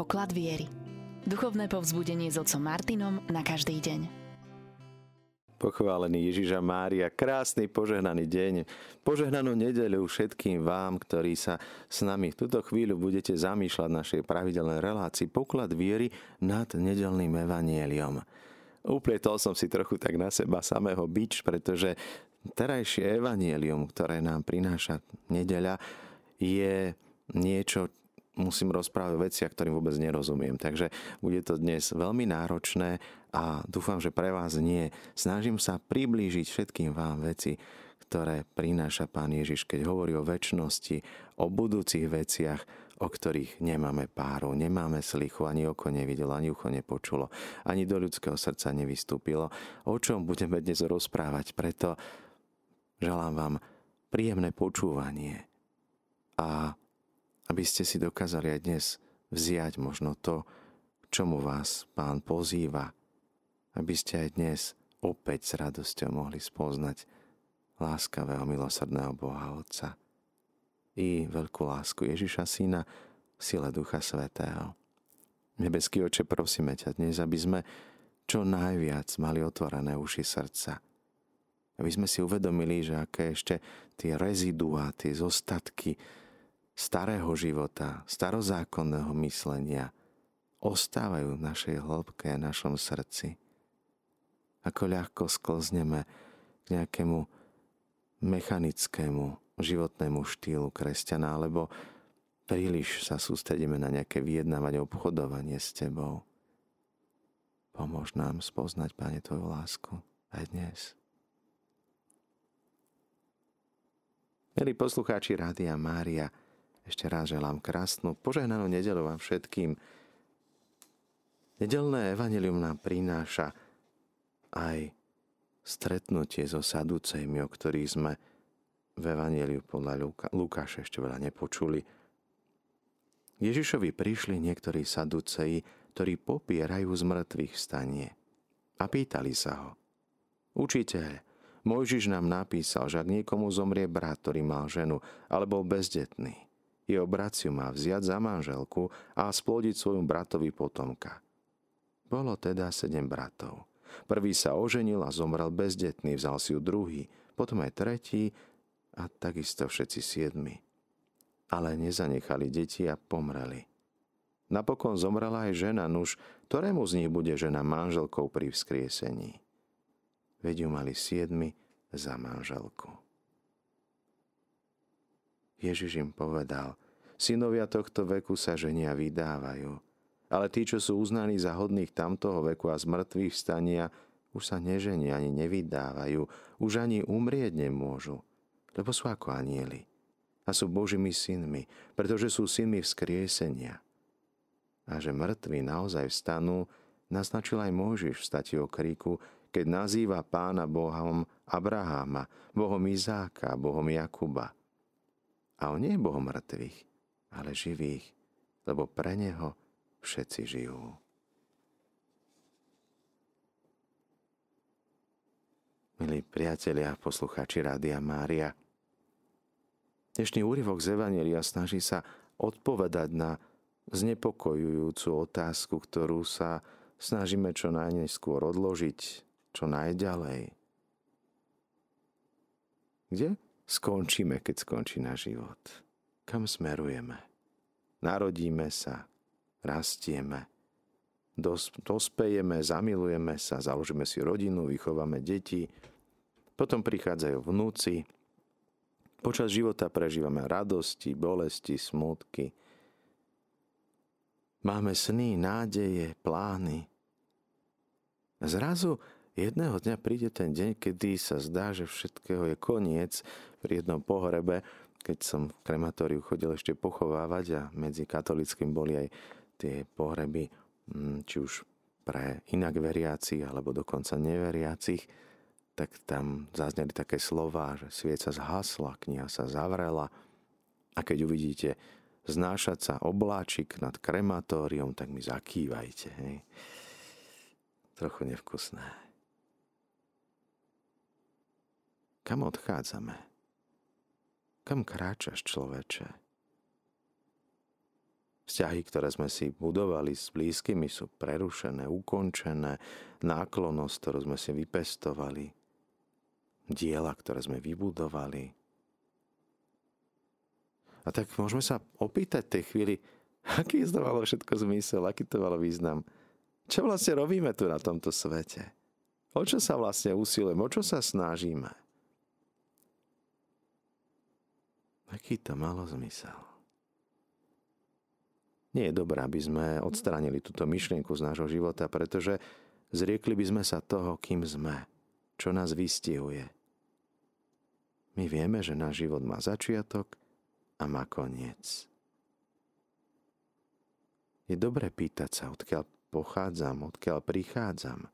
poklad viery. Duchovné povzbudenie s otcom Martinom na každý deň. Pochválený Ježiša Mária, krásny požehnaný deň, požehnanú nedeľu všetkým vám, ktorí sa s nami v túto chvíľu budete zamýšľať našej pravidelnej relácii Poklad viery nad nedelným evanieliom. Uplietol som si trochu tak na seba samého bič, pretože terajšie evanielium, ktoré nám prináša nedeľa, je niečo, musím rozprávať o veciach, ktorým vôbec nerozumiem. Takže bude to dnes veľmi náročné a dúfam, že pre vás nie. Snažím sa priblížiť všetkým vám veci, ktoré prináša Pán Ježiš, keď hovorí o väčšnosti, o budúcich veciach, o ktorých nemáme páru, nemáme slichu, ani oko nevidelo, ani ucho nepočulo, ani do ľudského srdca nevystúpilo. O čom budeme dnes rozprávať? Preto želám vám príjemné počúvanie a aby ste si dokázali aj dnes vziať možno to, čomu vás Pán pozýva, aby ste aj dnes opäť s radosťou mohli spoznať láskavého, milosrdného Boha Otca i veľkú lásku Ježiša Syna v sile Ducha Svetého. Nebeský oče, prosíme ťa dnes, aby sme čo najviac mali otvorené uši srdca. Aby sme si uvedomili, že aké ešte tie reziduá, tie zostatky starého života, starozákonného myslenia ostávajú v našej hĺbke a našom srdci. Ako ľahko sklzneme k nejakému mechanickému životnému štýlu kresťana, alebo príliš sa sústredíme na nejaké vyjednávanie, obchodovanie s Tebou. Pomôž nám spoznať, Pane, Tvoju lásku aj dnes. Milí poslucháči Rádia Mária, ešte raz želám krásnu, požehnanú nedelu vám všetkým. Nedelné evanelium nám prináša aj stretnutie so Saducejmi, o ktorých sme v Evangeliu podľa Luka, Lukáša ešte veľa nepočuli. Ježišovi prišli niektorí saduceji, ktorí popierajú z mŕtvych stanie. A pýtali sa ho. Učiteľ, Mojžiš nám napísal, že ak niekomu zomrie brat, ktorý mal ženu, alebo bezdetný, jeho braciu má vziať za manželku a splodiť svojmu bratovi potomka. Bolo teda sedem bratov. Prvý sa oženil a zomrel bezdetný, vzal si ju druhý, potom aj tretí a takisto všetci siedmi. Ale nezanechali deti a pomreli. Napokon zomrela aj žena, nuž, ktorému z nich bude žena manželkou pri vzkriesení. Veď ju mali siedmi za manželku. Ježiš im povedal, synovia tohto veku sa ženia vydávajú, ale tí, čo sú uznaní za hodných tamtoho veku a z mŕtvych vstania, už sa neženia ani nevydávajú, už ani umrieť nemôžu, lebo sú ako anieli a sú Božími synmi, pretože sú synmi vzkriesenia. A že mŕtvi naozaj vstanú, naznačil aj Môžiš v stati o kríku, keď nazýva pána Bohom Abraháma, Bohom Izáka, Bohom Jakuba. A on nie je Bohom mŕtvych, ale živých, lebo pre Neho všetci žijú. Milí priatelia, poslucháči Rádia Mária, Dnešný úryvok z Evanelia snaží sa odpovedať na znepokojujúcu otázku, ktorú sa snažíme čo najneskôr odložiť, čo najďalej. Kde skončíme, keď skončí náš život? Kam smerujeme? Narodíme sa, rastieme, dospejeme, zamilujeme sa, založíme si rodinu, vychováme deti, potom prichádzajú vnúci, Počas života prežívame radosti, bolesti, smutky. Máme sny, nádeje, plány. Zrazu jedného dňa príde ten deň, kedy sa zdá, že všetkého je koniec pri jednom pohrebe, keď som v krematóriu chodil ešte pochovávať a medzi katolickým boli aj tie pohreby, hm, či už pre inak veriacich alebo dokonca neveriacich tak tam zazneli také slova, že svieca zhasla, kniha sa zavrela a keď uvidíte znášať sa obláčik nad krematórium, tak mi zakývajte. Hej. Trochu nevkusné. Kam odchádzame? Kam kráčaš, človeče? Vzťahy, ktoré sme si budovali s blízkymi, sú prerušené, ukončené. Náklonosť, ktorú sme si vypestovali. Diela, ktoré sme vybudovali. A tak môžeme sa opýtať tej chvíli, aký to malo všetko zmysel, aký to malo význam. Čo vlastne robíme tu na tomto svete? O čo sa vlastne usilujeme? O čo sa snažíme? Aký to malo zmysel? Nie je dobré, aby sme odstránili túto myšlienku z nášho života, pretože zriekli by sme sa toho, kým sme, čo nás vystihuje. My vieme, že náš život má začiatok a má koniec. Je dobré pýtať sa, odkiaľ pochádzam, odkiaľ prichádzam,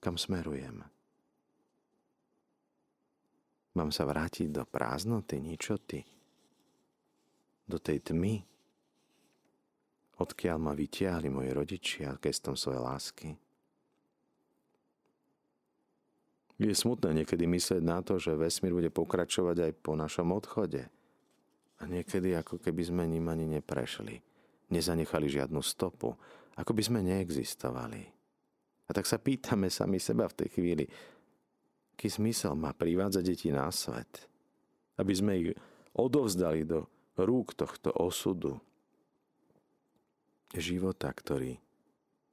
kam smerujem. Mám sa vrátiť do prázdnoty, ničoty, do tej tmy, odkiaľ ma vytiahli moji rodičia gestom svojej lásky. Je smutné niekedy myslieť na to, že vesmír bude pokračovať aj po našom odchode. A niekedy ako keby sme ním ani neprešli. Nezanechali žiadnu stopu. Ako by sme neexistovali. A tak sa pýtame sami seba v tej chvíli, aký zmysel má privádzať deti na svet. Aby sme ich odovzdali do rúk tohto osudu, života, ktorý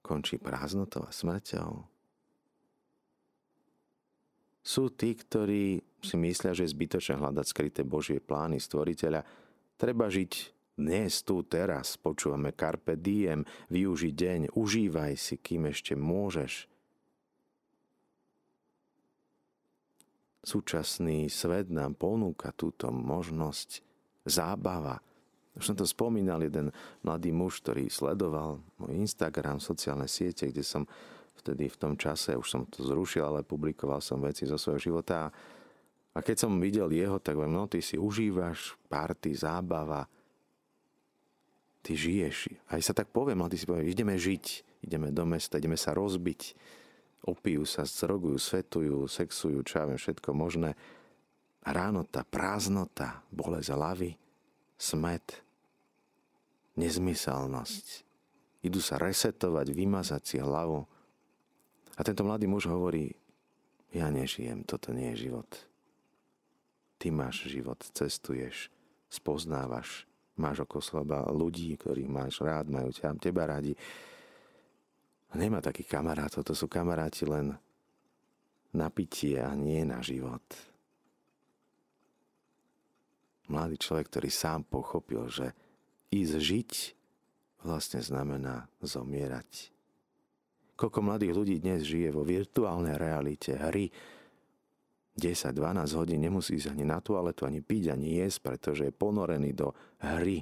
končí prázdnotou a smrťou. Sú tí, ktorí si myslia, že je zbytočné hľadať skryté Božie plány stvoriteľa. Treba žiť dnes, tu, teraz. Počúvame Carpe Diem, využi deň, užívaj si, kým ešte môžeš. Súčasný svet nám ponúka túto možnosť zábava, už som to spomínal, jeden mladý muž, ktorý sledoval môj Instagram, sociálne siete, kde som vtedy v tom čase, už som to zrušil, ale publikoval som veci zo svojho života. A keď som videl jeho, tak viem, no ty si užívaš party, zábava, ty žiješ. Aj sa tak poviem, ty si poviem, ideme žiť, ideme do mesta, ideme sa rozbiť, opijú sa, zrogujú, svetujú, sexujú, čo ja viem, všetko možné. A ráno tá prázdnota, bolesť hlavy, smet, nezmyselnosť. Idú sa resetovať, vymazať si hlavu. A tento mladý muž hovorí, ja nežijem, toto nie je život. Ty máš život, cestuješ, spoznávaš, máš okolo seba ľudí, ktorých máš rád, majú ťa, teba radi. Nemá takých kamarátov, to sú kamaráti len na pitie a nie na život mladý človek, ktorý sám pochopil, že ísť žiť vlastne znamená zomierať. Koľko mladých ľudí dnes žije vo virtuálnej realite hry 10-12 hodín nemusí ísť ani na toaletu, ani piť, ani jesť, pretože je ponorený do hry.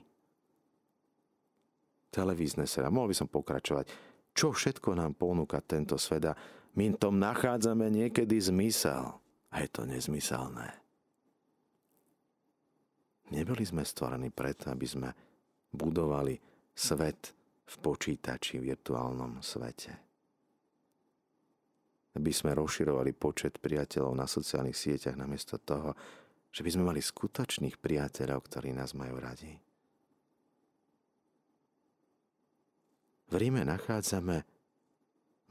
Televízne sera. Mohol by som pokračovať. Čo všetko nám ponúka tento svet a my tom nachádzame niekedy zmysel. A je to nezmyselné. Neboli sme stvorení preto, aby sme budovali svet v počítači, v virtuálnom svete. Aby sme rozširovali počet priateľov na sociálnych sieťach namiesto toho, že by sme mali skutočných priateľov, ktorí nás majú radi. V Ríme nachádzame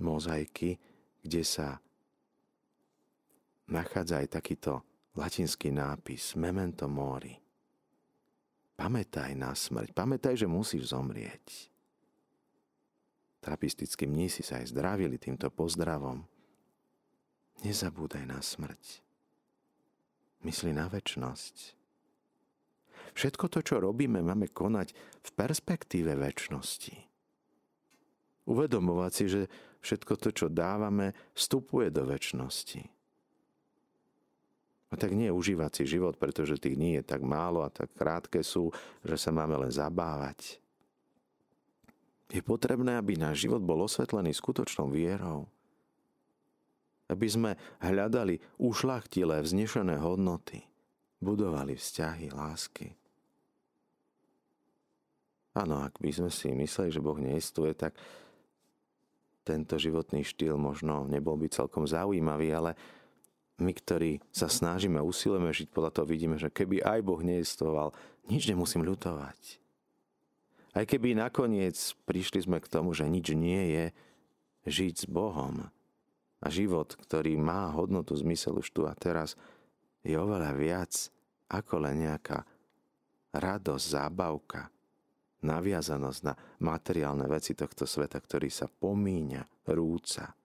mozaiky, kde sa nachádza aj takýto latinský nápis Memento Mori – Pamätaj na smrť, pamätaj, že musíš zomrieť. Trapistickí mnísi sa aj zdravili týmto pozdravom. Nezabúdaj na smrť. Mysli na väčnosť. Všetko to, čo robíme, máme konať v perspektíve väčšnosti. Uvedomovať si, že všetko to, čo dávame, vstupuje do väčšnosti. A tak nie užívať si život, pretože tých dní je tak málo a tak krátke sú, že sa máme len zabávať. Je potrebné, aby náš život bol osvetlený skutočnou vierou. Aby sme hľadali ušlachtilé, vznešené hodnoty. Budovali vzťahy, lásky. Áno, ak by sme si mysleli, že Boh neistuje, tak tento životný štýl možno nebol by celkom zaujímavý, ale my, ktorí sa snažíme a usilujeme žiť podľa toho, vidíme, že keby aj Boh neistoval, nič nemusím ľutovať. Aj keby nakoniec prišli sme k tomu, že nič nie je, žiť s Bohom a život, ktorý má hodnotu, zmysel už tu a teraz, je oveľa viac ako len nejaká radosť, zábavka, naviazanosť na materiálne veci tohto sveta, ktorý sa pomíňa, rúca.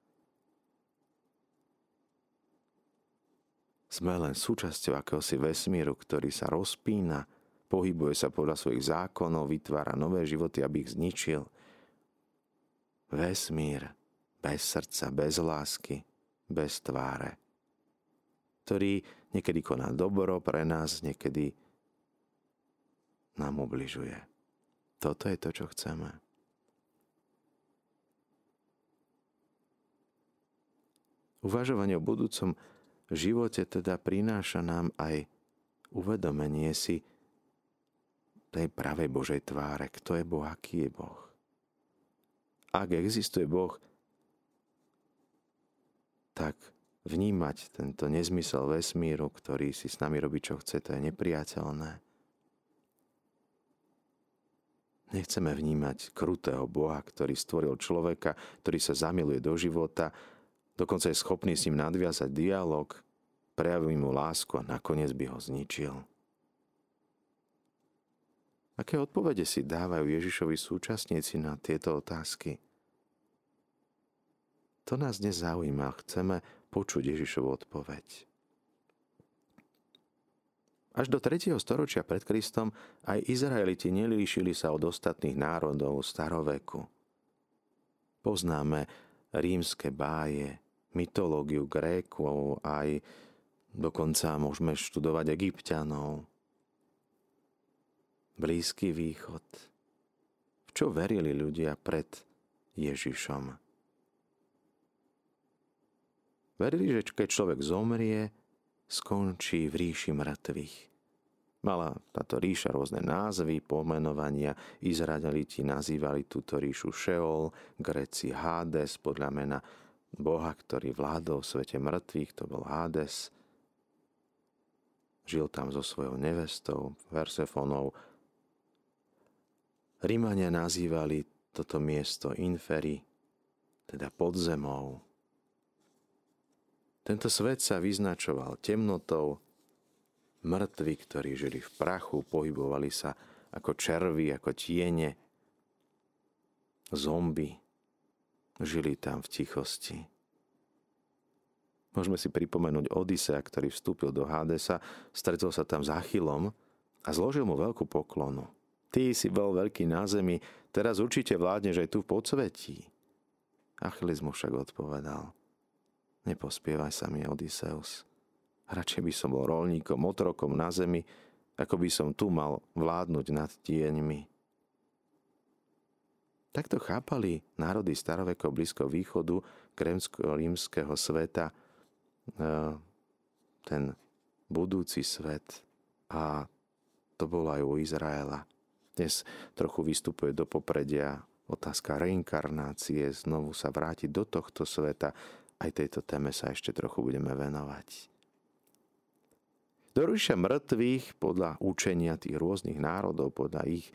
Sme len súčasťou akéhosi vesmíru, ktorý sa rozpína, pohybuje sa podľa svojich zákonov, vytvára nové životy, aby ich zničil. Vesmír bez srdca, bez lásky, bez tváre, ktorý niekedy koná dobro pre nás, niekedy nám ubližuje. Toto je to, čo chceme. Uvažovanie o budúcom živote teda prináša nám aj uvedomenie si tej pravej Božej tváre. Kto je Boh, aký je Boh. Ak existuje Boh, tak vnímať tento nezmysel vesmíru, ktorý si s nami robí, čo chce, to je nepriateľné. Nechceme vnímať krutého Boha, ktorý stvoril človeka, ktorý sa zamiluje do života, dokonca je schopný s ním nadviazať dialog, prejaví mu lásku a nakoniec by ho zničil. Aké odpovede si dávajú Ježišovi súčasníci na tieto otázky? To nás dnes zaujíma. Chceme počuť Ježišovu odpoveď. Až do 3. storočia pred Kristom aj Izraeliti nelíšili sa od ostatných národov staroveku. Poznáme rímske báje, mytológiu Grékov, aj dokonca môžeme študovať egyptianov. Blízky východ. V čo verili ľudia pred Ježišom? Verili, že keď človek zomrie, skončí v ríši mŕtvych. Mala táto ríša rôzne názvy, pomenovania. Izraeliti nazývali túto ríšu Šeol, Greci Hades, podľa mena Boha, ktorý vládol v svete mŕtvych, to bol Hades. Žil tam so svojou nevestou, Versefonou. Rímania nazývali toto miesto Inferi, teda podzemou, tento svet sa vyznačoval temnotou, mŕtvi, ktorí žili v prachu, pohybovali sa ako červy, ako tiene, zomby, žili tam v tichosti. Môžeme si pripomenúť Odisea, ktorý vstúpil do Hadesa, stretol sa tam s Achilom a zložil mu veľkú poklonu. Ty si bol veľký na zemi, teraz určite vládneš aj tu v podsvetí. Achilles mu však odpovedal – Nepospievaj sa mi, Odysseus. Radšej by som bol rolníkom, otrokom na zemi, ako by som tu mal vládnuť nad tieňmi. Takto chápali národy starovekého blízko východu krémsko-rímskeho sveta e, ten budúci svet a to bolo aj u Izraela. Dnes trochu vystupuje do popredia otázka reinkarnácie, znovu sa vrátiť do tohto sveta, aj tejto téme sa ešte trochu budeme venovať. Do ríša mŕtvych podľa učenia tých rôznych národov, podľa ich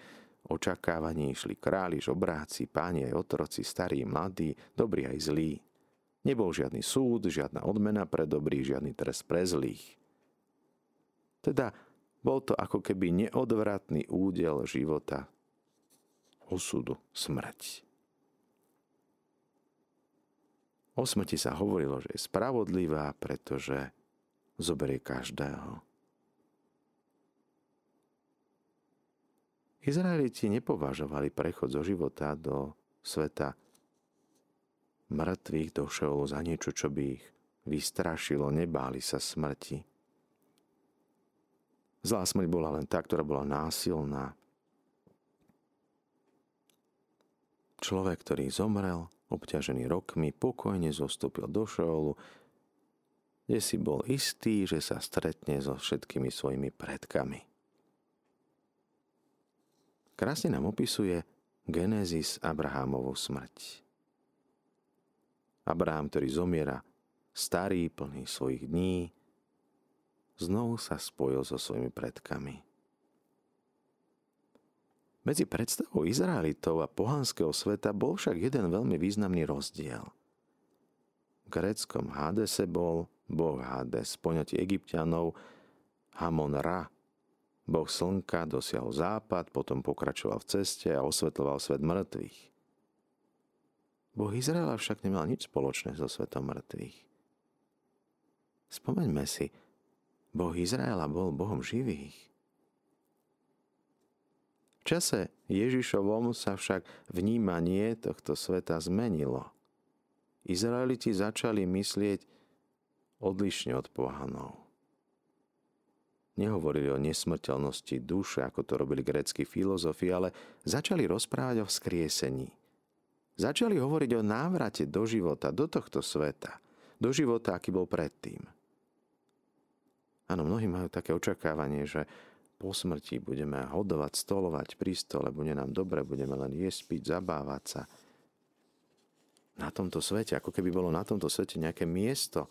očakávaní išli králi, žobráci, páni aj otroci, starí, mladí, dobrí aj zlí. Nebol žiadny súd, žiadna odmena pre dobrých, žiadny trest pre zlých. Teda bol to ako keby neodvratný údel života, osudu, smrť. O smrti sa hovorilo, že je spravodlivá, pretože zoberie každého. Izraeliti nepovažovali prechod zo života do sveta mŕtvych do Šeolu za niečo, čo by ich vystrašilo, nebáli sa smrti. Zlá smrť bola len tá, ktorá bola násilná. Človek, ktorý zomrel, obťažený rokmi, pokojne zostúpil do Šeolu, kde si bol istý, že sa stretne so všetkými svojimi predkami. Krásne nám opisuje Genesis Abrahámovú smrť. Abraham, ktorý zomiera, starý, plný svojich dní, znovu sa spojil so svojimi predkami. Medzi predstavou Izraelitov a pohanského sveta bol však jeden veľmi významný rozdiel. V gréckom Hadese bol boh Hades, poňatí egyptianov Hamon Ra, boh slnka, dosiahol západ, potom pokračoval v ceste a osvetloval svet mŕtvych. Boh Izraela však nemal nič spoločné so svetom mŕtvych. Spomeňme si, Boh Izraela bol Bohom živých čase Ježišovom sa však vnímanie tohto sveta zmenilo. Izraeliti začali myslieť odlišne od pohanov. Nehovorili o nesmrteľnosti duše, ako to robili grécky filozofi, ale začali rozprávať o vzkriesení. Začali hovoriť o návrate do života, do tohto sveta, do života, aký bol predtým. Áno, mnohí majú také očakávanie, že po smrti budeme hodovať, stolovať pri stole, bude nám dobre, budeme len jesť, piť, zabávať sa. Na tomto svete, ako keby bolo na tomto svete nejaké miesto,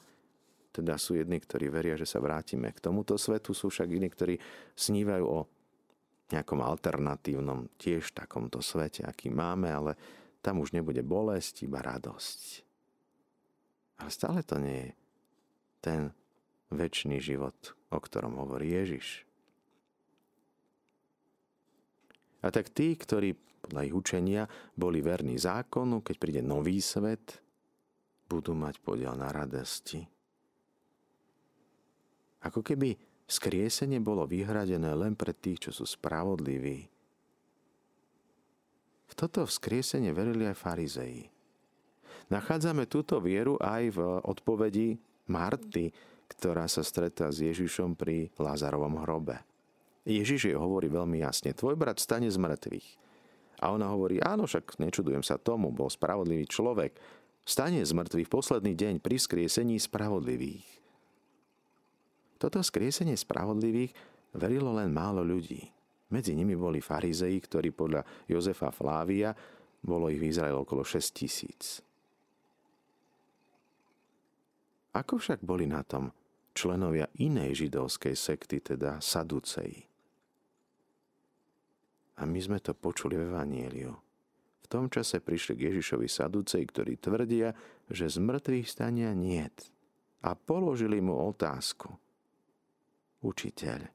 teda sú jedni, ktorí veria, že sa vrátime k tomuto svetu, sú však iní, ktorí snívajú o nejakom alternatívnom, tiež takomto svete, aký máme, ale tam už nebude bolesť, iba radosť. Ale stále to nie je ten väčší život, o ktorom hovorí Ježiš. A tak tí, ktorí podľa ich učenia boli verní zákonu, keď príde nový svet, budú mať podiel na radosti. Ako keby skriesenie bolo vyhradené len pre tých, čo sú spravodliví. V toto vzkriesenie verili aj farizei. Nachádzame túto vieru aj v odpovedi Marty, ktorá sa stretá s Ježišom pri Lázarovom hrobe. Ježiš jej hovorí veľmi jasne, tvoj brat stane z mŕtvych. A ona hovorí, áno, však nečudujem sa tomu, bol spravodlivý človek. Stane z mŕtvych posledný deň pri skriesení spravodlivých. Toto skriesenie spravodlivých verilo len málo ľudí. Medzi nimi boli farizei, ktorí podľa Jozefa Flávia bolo ich v Izraeli okolo 6 tisíc. Ako však boli na tom členovia inej židovskej sekty, teda Saduceji? A my sme to počuli v Evanieliu. V tom čase prišli k Ježišovi Saducej, ktorí tvrdia, že z mŕtvych stania niet. A položili mu otázku. Učiteľ,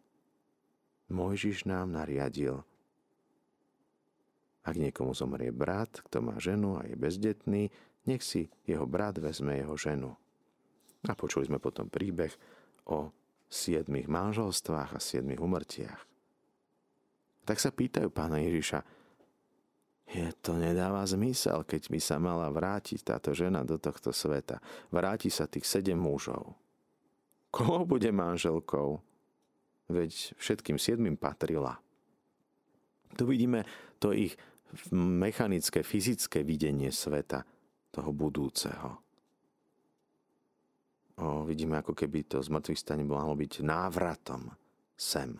Mojžiš nám nariadil, ak niekomu zomrie brat, kto má ženu a je bezdetný, nech si jeho brat vezme jeho ženu. A počuli sme potom príbeh o siedmých manželstvách a siedmých umrtiach. Tak sa pýtajú pána Ježiša, je to nedáva zmysel, keď by sa mala vrátiť táto žena do tohto sveta. Vráti sa tých sedem mužov. Koho bude manželkou? Veď všetkým siedmým patrila. Tu vidíme to ich mechanické, fyzické videnie sveta, toho budúceho. O, vidíme, ako keby to zmrtvých stane mohlo byť návratom sem.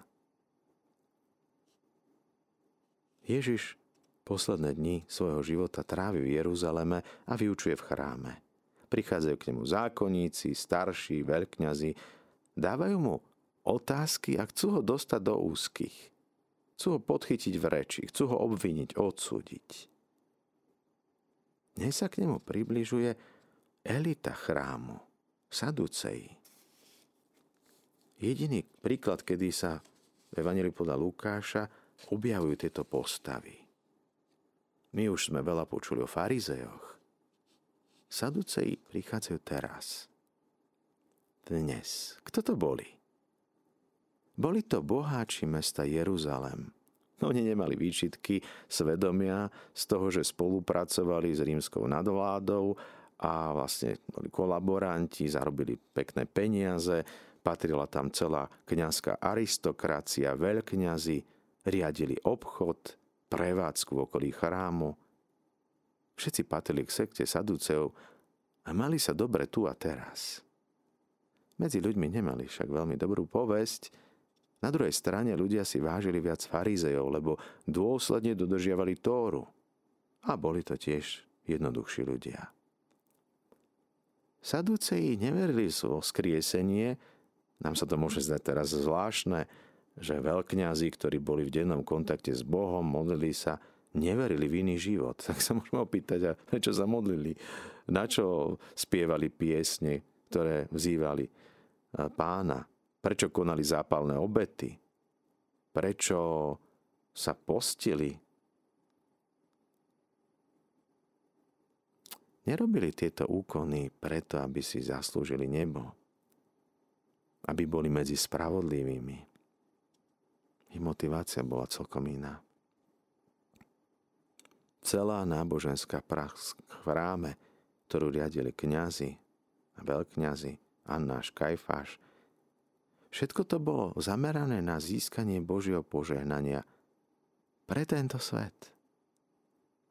Ježiš posledné dni svojho života trávi v Jeruzaleme a vyučuje v chráme. Prichádzajú k nemu zákonníci, starší, veľkňazi, dávajú mu otázky a chcú ho dostať do úzkých. Chcú ho podchytiť v reči, chcú ho obviniť, odsúdiť. Dnes sa k nemu približuje elita chrámu, Saduceji. Jediný príklad, kedy sa v Evangeliu podľa Lukáša objavujú tieto postavy. My už sme veľa počuli o farizejoch. Saduceji prichádzajú teraz. Dnes. Kto to boli? Boli to boháči mesta Jeruzalem. Oni nemali výčitky svedomia z toho, že spolupracovali s rímskou nadvládou a vlastne boli kolaboranti, zarobili pekné peniaze, patrila tam celá kňazská aristokracia, veľkňazi, riadili obchod, prevádzku okolí chrámu. Všetci patrili k sekte Saduceov a mali sa dobre tu a teraz. Medzi ľuďmi nemali však veľmi dobrú povesť, na druhej strane ľudia si vážili viac farizejov, lebo dôsledne dodržiavali Tóru. A boli to tiež jednoduchší ľudia. Saduceji neverili vo skriesenie, nám sa to môže zdať teraz zvláštne, že veľkňazi, ktorí boli v dennom kontakte s Bohom, modlili sa, neverili v iný život. Tak sa môžeme opýtať, a prečo sa modlili? Na čo spievali piesne, ktoré vzývali pána? Prečo konali zápalné obety? Prečo sa postili? Nerobili tieto úkony preto, aby si zaslúžili nebo. Aby boli medzi spravodlivými. Ich motivácia bola celkom iná. Celá náboženská prax v chráme, ktorú riadili kňazi a veľkňazi, Annáš, Kajfáš, všetko to bolo zamerané na získanie Božieho požehnania pre tento svet.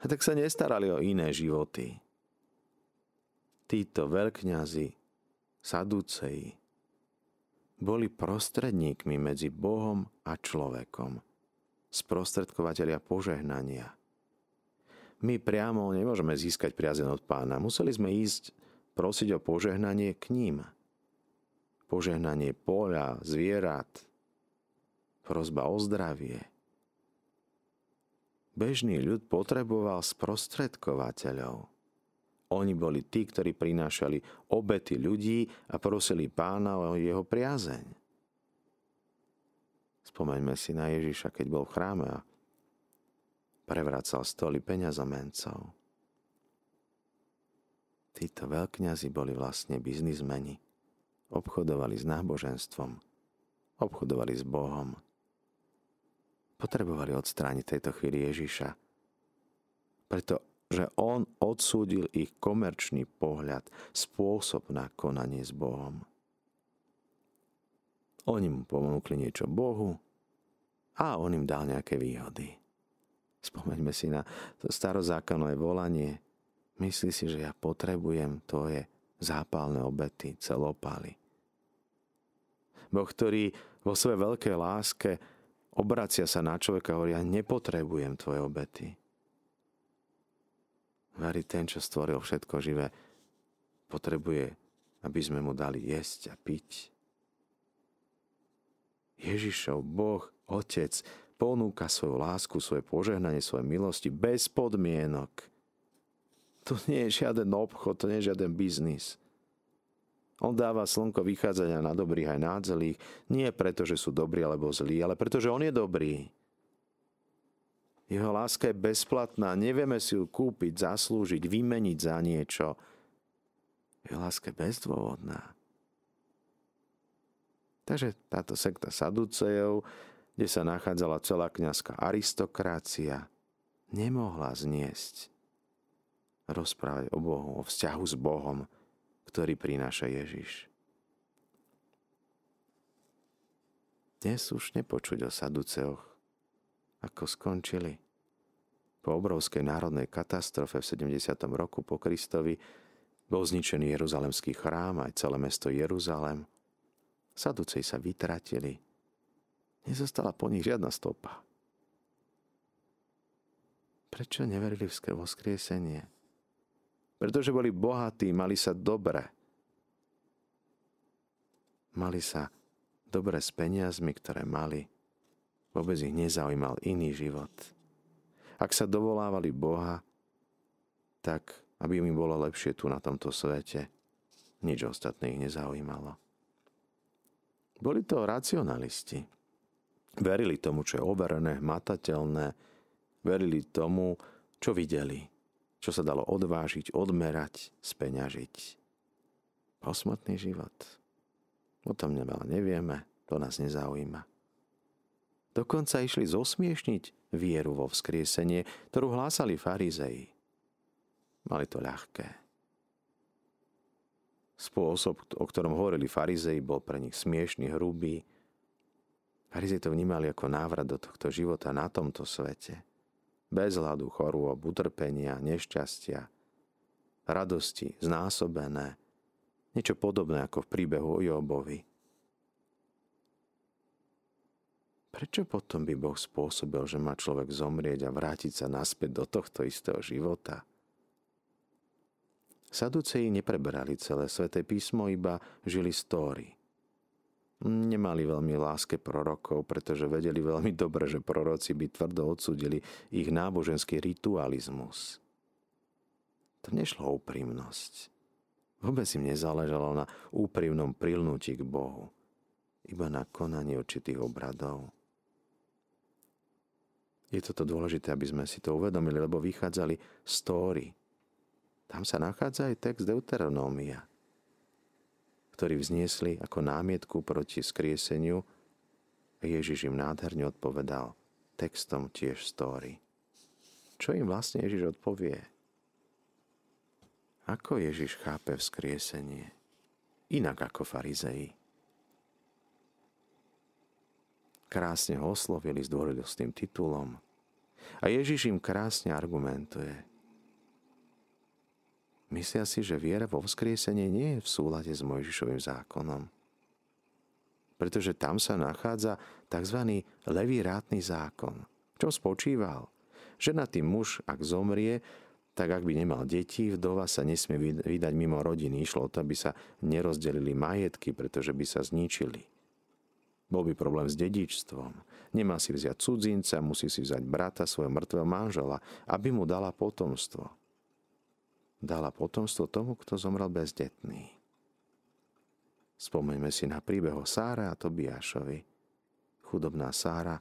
A tak sa nestarali o iné životy títo veľkňazi, saduceji, boli prostredníkmi medzi Bohom a človekom, sprostredkovateľia požehnania. My priamo nemôžeme získať priazen od pána. Museli sme ísť prosiť o požehnanie k ním. Požehnanie poľa, zvierat, prozba o zdravie. Bežný ľud potreboval sprostredkovateľov. Oni boli tí, ktorí prinášali obety ľudí a prosili pána o jeho priazeň. Spomeňme si na Ježiša, keď bol v chráme a prevracal stoly peňazomencov. Títo veľkňazi boli vlastne biznismeni. Obchodovali s náboženstvom. Obchodovali s Bohom. Potrebovali odstrániť tejto chvíli Ježiša. Preto že on odsúdil ich komerčný pohľad, spôsob na konanie s Bohom. Oni mu ponúkli niečo Bohu a on im dal nejaké výhody. Spomeňme si na to starozákonové volanie. Myslí si, že ja potrebujem tvoje zápalné obety, celopály. Boh, ktorý vo svojej veľkej láske obracia sa na človeka a hovorí, ja nepotrebujem tvoje obety. Verí ten, čo stvoril všetko živé, potrebuje, aby sme mu dali jesť a piť. Ježišov Boh, Otec, ponúka svoju lásku, svoje požehnanie, svoje milosti bez podmienok. To nie je žiaden obchod, to nie je žiaden biznis. On dáva slnko vychádzania na dobrých aj na zlých, nie preto, že sú dobrí alebo zlí, ale preto, že on je dobrý. Jeho láska je bezplatná, nevieme si ju kúpiť, zaslúžiť, vymeniť za niečo. Jeho láska je bezdôvodná. Takže táto sekta Saducejov, kde sa nachádzala celá kniazská aristokrácia, nemohla zniesť rozprávať o Bohu, o vzťahu s Bohom, ktorý prináša Ježiš. Dnes už nepočuť o Saduceoch, ako skončili. Po obrovskej národnej katastrofe v 70. roku po Kristovi bol zničený Jeruzalemský chrám aj celé mesto Jeruzalem. Saducej sa vytratili. Nezostala po nich žiadna stopa. Prečo neverili v voskriesenie? Pretože boli bohatí, mali sa dobre. Mali sa dobre s peniazmi, ktoré mali Vôbec ich nezaujímal iný život. Ak sa dovolávali Boha, tak aby im bolo lepšie tu na tomto svete, nič ostatné ich nezaujímalo. Boli to racionalisti. Verili tomu, čo je overené, matateľné, verili tomu, čo videli, čo sa dalo odvážiť, odmerať, speňažiť. Posmrtný život. O tom veľa nevieme, to nás nezaujíma. Dokonca išli zosmiešniť vieru vo vzkriesenie, ktorú hlásali farizei. Mali to ľahké. Spôsob, o ktorom hovorili farizei, bol pre nich smiešný, hrubý. Farizei to vnímali ako návrat do tohto života na tomto svete. Bez hľadu, chorôb, utrpenia, nešťastia, radosti, znásobené. Niečo podobné ako v príbehu o Jobovi. Prečo potom by Boh spôsobil, že má človek zomrieť a vrátiť sa naspäť do tohto istého života? Saduceji nepreberali celé sveté písmo, iba žili stóry. Nemali veľmi láske prorokov, pretože vedeli veľmi dobre, že proroci by tvrdo odsudili ich náboženský ritualizmus. To nešlo o úprimnosť. Vôbec im nezáležalo na úprimnom prilnutí k Bohu, iba na konanie určitých obradov. Je toto dôležité, aby sme si to uvedomili, lebo vychádzali z Tóry. Tam sa nachádza aj text Deuteronómia ktorí vzniesli ako námietku proti skrieseniu, Ježiš im nádherne odpovedal textom tiež story. Čo im vlastne Ježiš odpovie? Ako Ježiš chápe vzkriesenie? Inak ako farizei. Krásne ho oslovili, s tým titulom. A Ježiš im krásne argumentuje – Myslia si, že viera vo vzkriesenie nie je v súlade s Mojžišovým zákonom. Pretože tam sa nachádza tzv. levý rátny zákon. Čo spočíval? Že na tým muž, ak zomrie, tak ak by nemal deti, vdova sa nesmie vydať mimo rodiny. Išlo o to, aby sa nerozdelili majetky, pretože by sa zničili. Bol by problém s dedičstvom. Nemá si vziať cudzinca, musí si vziať brata svojho mŕtvého manžela, aby mu dala potomstvo dala potomstvo tomu, kto zomrel bezdetný. Spomeňme si na príbeh o Sáre a Tobiášovi. Chudobná Sára,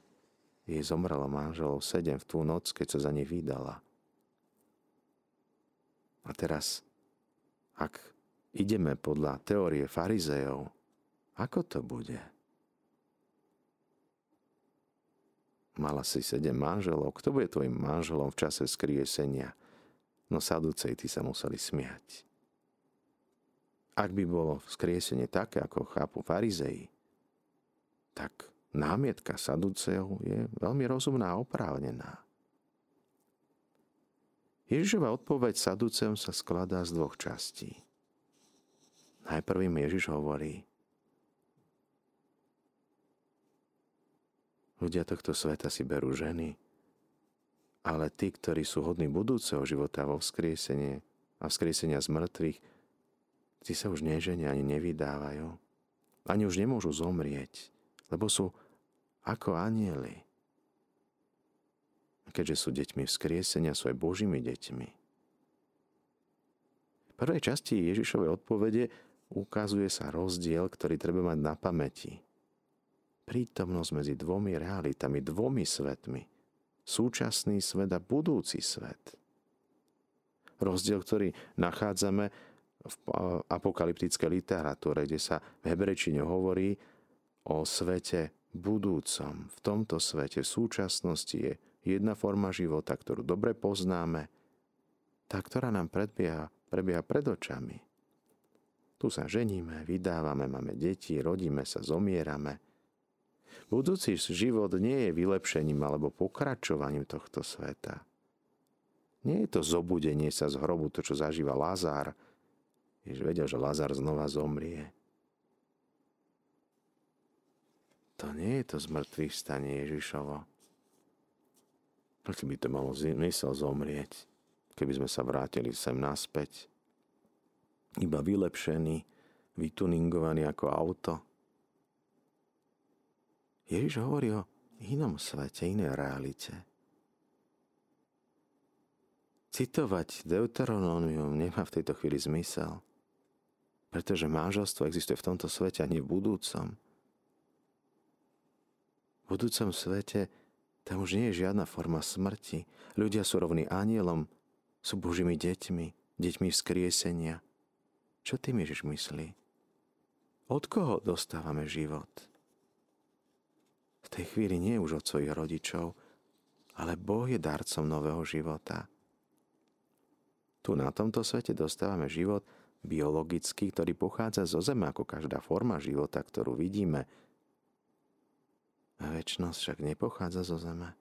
jej zomrelo manželov sedem v tú noc, keď sa za ne vydala. A teraz, ak ideme podľa teórie farizejov, ako to bude? Mala si sedem manželov. Kto bude tvojim manželom v čase skriesenia? No ty sa museli smiať. Ak by bolo vzkriesenie také, ako chápu farizei, tak námietka Saduceov je veľmi rozumná a oprávnená. Ježišova odpoveď Saduceom sa skladá z dvoch častí. Najprv im Ježiš hovorí, ľudia tohto sveta si berú ženy, ale tí, ktorí sú hodní budúceho života vo vzkriesenie a vzkriesenia z mŕtvych, tí sa už neženia ani nevydávajú. Ani už nemôžu zomrieť, lebo sú ako anieli. A keďže sú deťmi vzkriesenia, sú aj Božími deťmi. V prvej časti Ježišovej odpovede ukazuje sa rozdiel, ktorý treba mať na pamäti. Prítomnosť medzi dvomi realitami, dvomi svetmi – súčasný svet a budúci svet. Rozdiel, ktorý nachádzame v apokalyptickej literatúre, kde sa v hebrečine hovorí o svete budúcom. V tomto svete, v súčasnosti je jedna forma života, ktorú dobre poznáme, tá, ktorá nám predbieha, prebieha pred očami. Tu sa ženíme, vydávame, máme deti, rodíme sa, zomierame – Budúci život nie je vylepšením alebo pokračovaním tohto sveta. Nie je to zobudenie sa z hrobu, to, čo zažíva Lazár. Jež vedel, že Lazár znova zomrie. To nie je to zmrtvých stanie Ježišovo. Prečo by to malo zmysel zomrieť, keby sme sa vrátili sem naspäť? Iba vylepšený, vytuningovaný ako auto – Ježiš hovorí o inom svete, inej realite. Citovať Deuteronómium nemá v tejto chvíli zmysel, pretože manželstvo existuje v tomto svete a nie v budúcom. V budúcom svete tam už nie je žiadna forma smrti. Ľudia sú rovní anielom, sú Božími deťmi, deťmi vzkriesenia. Čo tým Ježiš myslí? Od koho dostávame život? V tej chvíli nie už od svojich rodičov, ale Boh je darcom nového života. Tu na tomto svete dostávame život biologický, ktorý pochádza zo zeme ako každá forma života, ktorú vidíme. A väčšnosť však nepochádza zo zeme.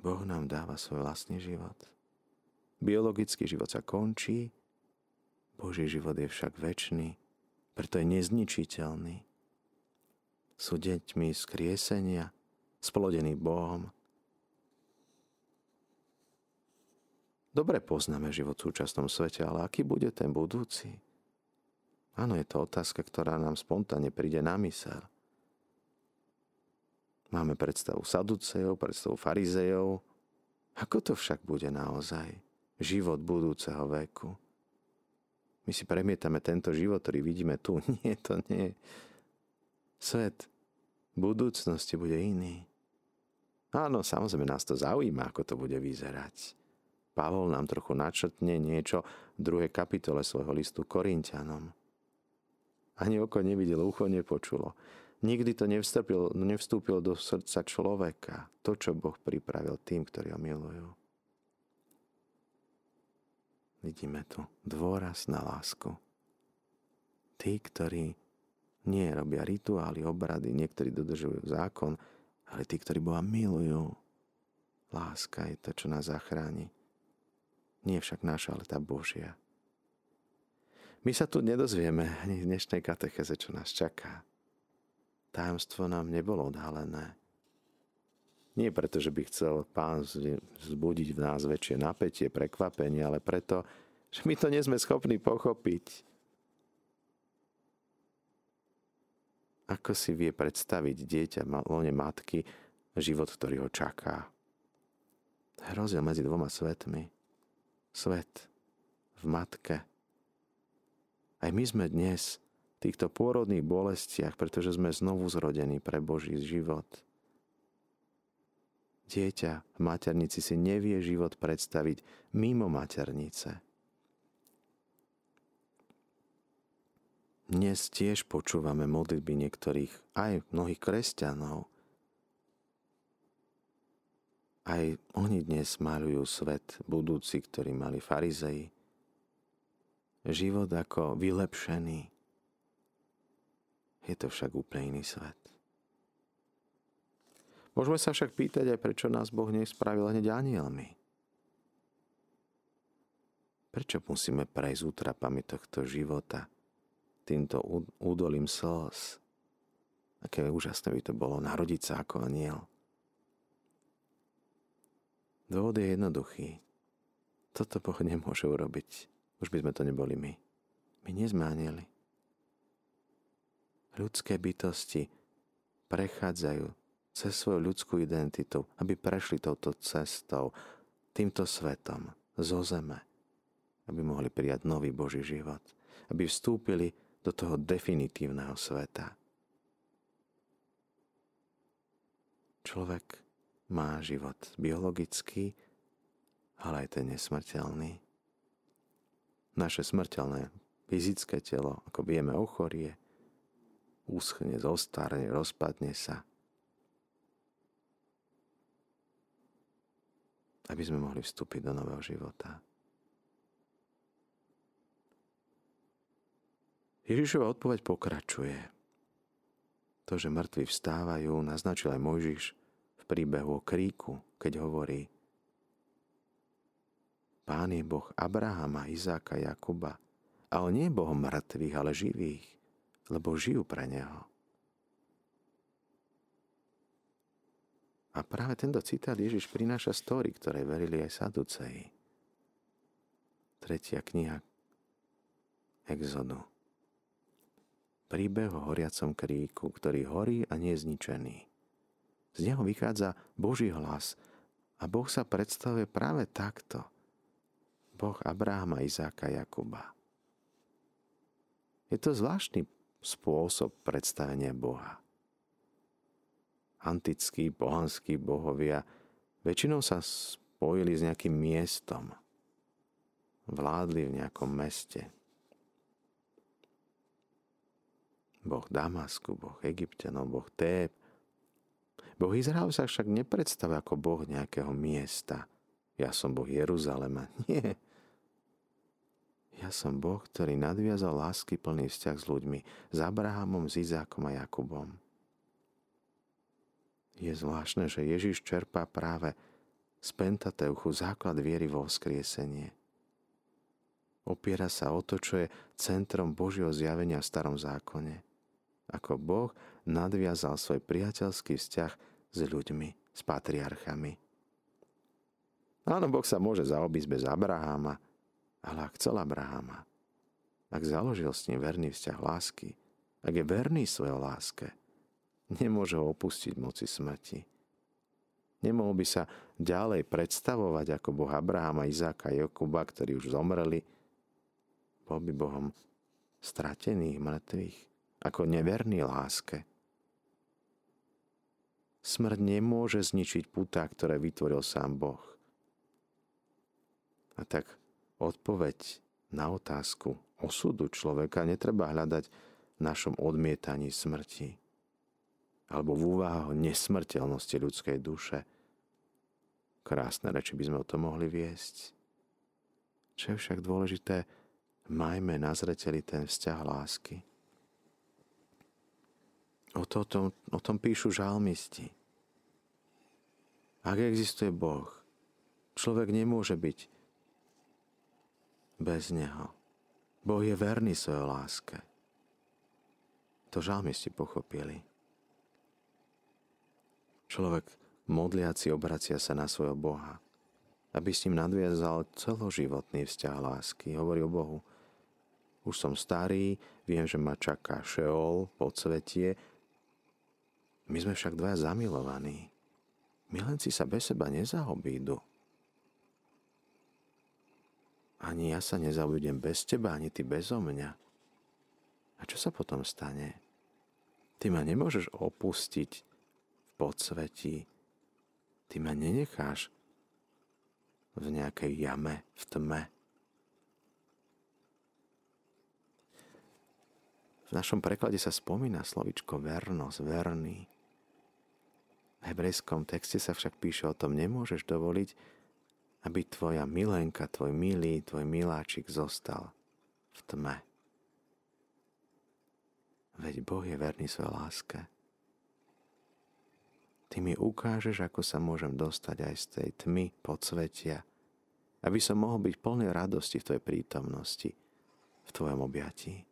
Boh nám dáva svoj vlastný život. Biologický život sa končí, Boží život je však väčší preto je nezničiteľný. Sú deťmi skriesenia, splodení Bohom. Dobre poznáme život v súčasnom svete, ale aký bude ten budúci? Áno, je to otázka, ktorá nám spontánne príde na mysel. Máme predstavu saducejov, predstavu farizejov. Ako to však bude naozaj? Život budúceho veku. My si premietame tento život, ktorý vidíme tu. Nie, to nie. Svet budúcnosti bude iný. Áno, samozrejme nás to zaujíma, ako to bude vyzerať. Pavol nám trochu načrtne niečo v druhej kapitole svojho listu Korintianom. Ani oko nevidelo, ucho nepočulo. Nikdy to nevstúpil, nevstúpil do srdca človeka. To, čo Boh pripravil tým, ktorí ho milujú. Vidíme tu dôraz na lásku. Tí, ktorí nie robia rituály, obrady, niektorí dodržujú zákon, ale tí, ktorí Boha milujú, láska je to, čo nás zachráni. Nie však naša, ale tá Božia. My sa tu nedozvieme ani v dnešnej katecheze, čo nás čaká. Tajomstvo nám nebolo odhalené. Nie preto, že by chcel pán vzbudiť v nás väčšie napätie, prekvapenie, ale preto, že my to nie sme schopní pochopiť. Ako si vie predstaviť dieťa lone matky život, ktorý ho čaká? Hrozil medzi dvoma svetmi. Svet v matke. Aj my sme dnes v týchto pôrodných bolestiach, pretože sme znovu zrodení pre Boží život. Dieťa v maternici si nevie život predstaviť mimo maternice. Dnes tiež počúvame modlitby niektorých, aj mnohých kresťanov. Aj oni dnes malujú svet budúci, ktorý mali farizei. Život ako vylepšený. Je to však úplne iný svet. Môžeme sa však pýtať aj, prečo nás Boh nespravil hneď anielmi. Prečo musíme prejsť útrapami tohto života – týmto údolím slz. Aké úžasné by to bolo narodiť sa ako aniel. Dôvod je jednoduchý. Toto Boh nemôže urobiť. Už by sme to neboli my. My nie sme anieli. Ľudské bytosti prechádzajú cez svoju ľudskú identitu, aby prešli touto cestou, týmto svetom, zo zeme, aby mohli prijať nový Boží život, aby vstúpili do toho definitívneho sveta. Človek má život biologický, ale aj ten nesmrteľný. Naše smrteľné fyzické telo, ako vieme, ochorie, úschne, zostarne, rozpadne sa. Aby sme mohli vstúpiť do nového života. Ježišova odpoveď pokračuje. To, že mŕtvi vstávajú, naznačil aj Mojžiš v príbehu o kríku, keď hovorí Pán je Boh Abrahama, Izáka, Jakuba. A on nie je Bohom mŕtvych, ale živých, lebo žijú pre Neho. A práve tento citát Ježiš prináša story, ktoré verili aj Saduceji. Tretia kniha Exodu príbeh o horiacom kríku, ktorý horí a nie je zničený. Z neho vychádza Boží hlas a Boh sa predstavuje práve takto. Boh Abrahama, Izáka, Jakuba. Je to zvláštny spôsob predstavenia Boha. Antickí, pohanskí bohovia väčšinou sa spojili s nejakým miestom. Vládli v nejakom meste, Boh Damasku, Boh Egyptianov, Boh Téb. Boh Izrael sa však nepredstavuje ako Boh nejakého miesta. Ja som Boh Jeruzalema. Nie. Ja som Boh, ktorý nadviazal lásky plný vzťah s ľuďmi, s Abrahamom, s Izákom a Jakubom. Je zvláštne, že Ježiš čerpá práve z Pentateuchu základ viery vo vzkriesenie. Opiera sa o to, čo je centrom Božieho zjavenia v starom zákone – ako Boh nadviazal svoj priateľský vzťah s ľuďmi, s patriarchami. Áno, Boh sa môže zaobísť bez Abraháma, ale ak chcel Abraháma, ak založil s ním verný vzťah lásky, ak je verný svojej láske, nemôže ho opustiť moci smrti. Nemohol by sa ďalej predstavovať ako Boh Abrahama, Izáka a Jokuba, ktorí už zomreli. Bol by Bohom stratených, mŕtvych, ako neverný láske. Smrť nemôže zničiť putá, ktoré vytvoril sám Boh. A tak odpoveď na otázku osudu človeka netreba hľadať v našom odmietaní smrti alebo v úvahu nesmrteľnosti ľudskej duše – Krásne reči by sme o tom mohli viesť. Čo je však dôležité, majme na zreteli ten vzťah lásky. O, to, o, tom, o tom píšu žalmisti. Ak existuje Boh, človek nemôže byť bez Neho. Boh je verný svojej láske. To žalmisti pochopili. Človek modliaci obracia sa na svojho Boha, aby s ním nadviazal celoživotný vzťah lásky. Hovorí o Bohu, už som starý, viem, že ma čaká šeol, podsvetie. My sme však dva zamilovaní. Milenci sa bez seba nezaobídu. Ani ja sa nezabudem bez teba, ani ty bezo mňa. A čo sa potom stane? Ty ma nemôžeš opustiť podsvetí, Ty ma nenecháš v nejakej jame, v tme. V našom preklade sa spomína slovičko vernosť, verný. V hebrejskom texte sa však píše o tom, nemôžeš dovoliť, aby tvoja milenka, tvoj milý, tvoj miláčik zostal v tme. Veď Boh je verný svojej láske. Ty mi ukážeš, ako sa môžem dostať aj z tej tmy podsvetia, aby som mohol byť plný radosti v Tvojej prítomnosti, v Tvojom objatí.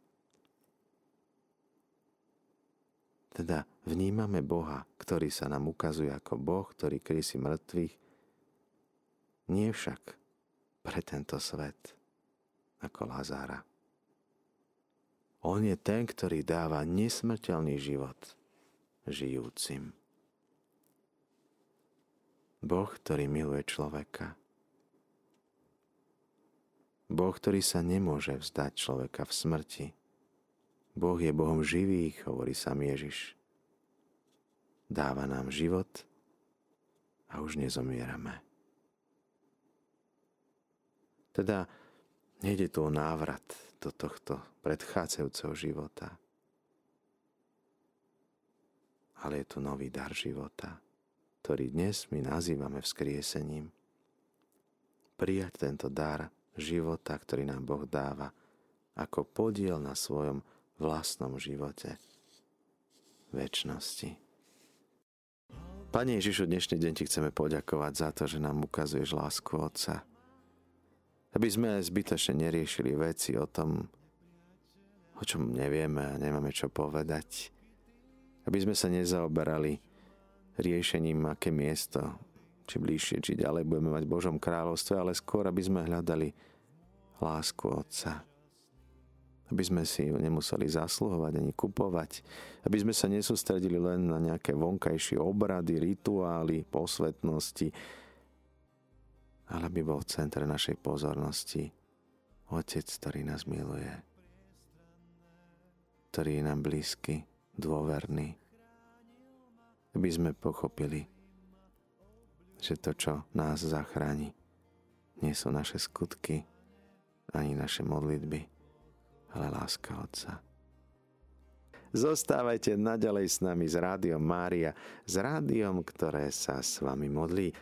Teda vnímame Boha, ktorý sa nám ukazuje ako Boh, ktorý krysi mŕtvych, nie však pre tento svet, ako Lazára. On je ten, ktorý dáva nesmrteľný život žijúcim. Boh, ktorý miluje človeka. Boh, ktorý sa nemôže vzdať človeka v smrti. Boh je Bohom živých, hovorí sa Ježiš. Dáva nám život a už nezomierame. Teda nejde tu o návrat do tohto predchádzajúceho života, ale je tu nový dar života ktorý dnes my nazývame vzkriesením. Prijať tento dar života, ktorý nám Boh dáva, ako podiel na svojom vlastnom živote väčšnosti. Pane Ježišu, dnešný deň ti chceme poďakovať za to, že nám ukazuješ lásku Otca. Aby sme zbytočne neriešili veci o tom, o čom nevieme a nemáme čo povedať. Aby sme sa nezaoberali riešením, aké miesto, či bližšie, či ďalej budeme mať Božom kráľovstve, ale skôr, aby sme hľadali lásku Otca. Aby sme si ju nemuseli zasluhovať ani kupovať. Aby sme sa nesústredili len na nejaké vonkajšie obrady, rituály, posvetnosti, ale aby bol v centre našej pozornosti Otec, ktorý nás miluje, ktorý je nám blízky, dôverný, aby sme pochopili, že to, čo nás zachráni, nie sú naše skutky ani naše modlitby, ale láska Otca. Zostávajte naďalej s nami s Rádiom Mária, s rádiom, ktoré sa s vami modlí